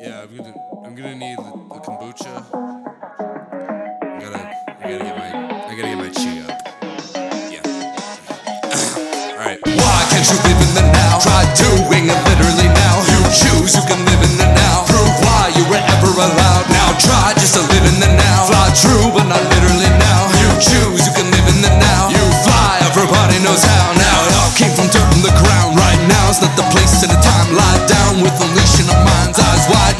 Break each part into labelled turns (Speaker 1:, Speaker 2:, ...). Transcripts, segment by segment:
Speaker 1: Yeah, I'm gonna I'm gonna need the, kombucha. I gotta I gotta get my I gotta get my chi up. Yeah. Alright.
Speaker 2: Why can't you live in the now? Try doing it literally now. You choose, you can live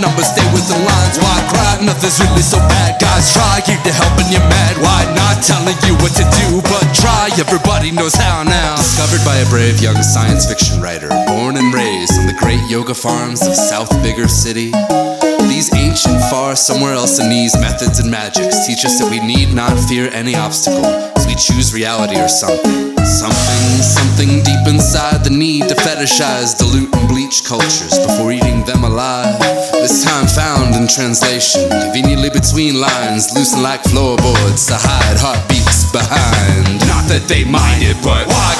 Speaker 2: Numbers stay with the lines. Why cry? Nothing's really so bad. Guys, try, keep the helping you're mad. Why not telling you what to do? But try, everybody knows how now.
Speaker 1: Discovered by a brave young science fiction writer, born and raised on the great yoga farms of South Bigger City. These ancient far somewhere else in these methods and magics teach us that we need not fear any obstacle we choose reality or something. Something, something deep inside the need to fetishize, dilute, and bleach cultures before eating them alive. This time found in translation, conveniently between lines, loosen like floorboards to hide heartbeats behind.
Speaker 2: Not that they mind it, but why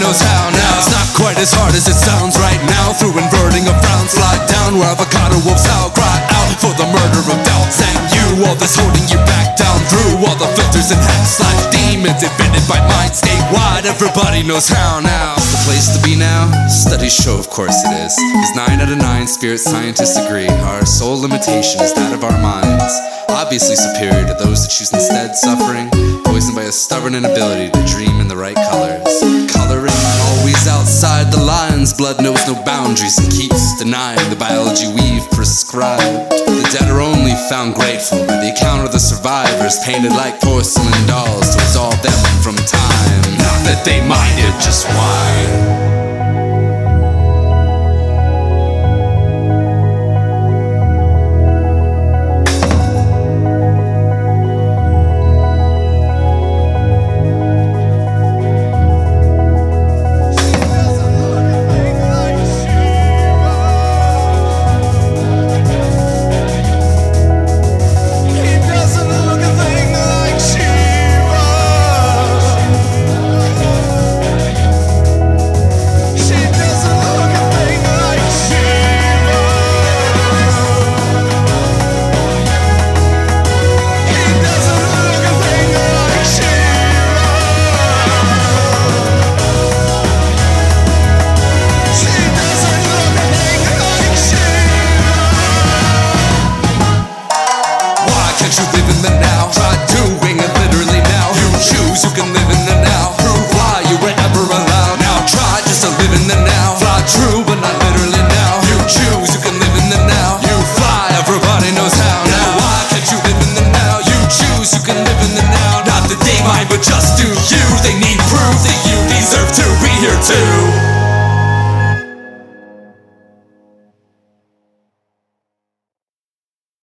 Speaker 2: knows how now. It's not quite as hard as it sounds right now. Through inverting a frown, fly down where avocado wolves howl. Cry out for the murder of belts and you. All this holding you back down through all the filters and hacks like demons invented by mindscape wide. Everybody knows how now.
Speaker 1: Place to be now? Studies show, of course it is. As nine out of nine spirit scientists agree, our sole limitation is that of our minds. Obviously superior to those that choose instead suffering, poisoned by a stubborn inability to dream in the right colors. Coloring always outside the lines, blood knows no boundaries and keeps denying the biology we've prescribed. The dead are only found grateful by the account of the survivors, painted like porcelain dolls to absolve them from time.
Speaker 2: That they mind it, just why. Too.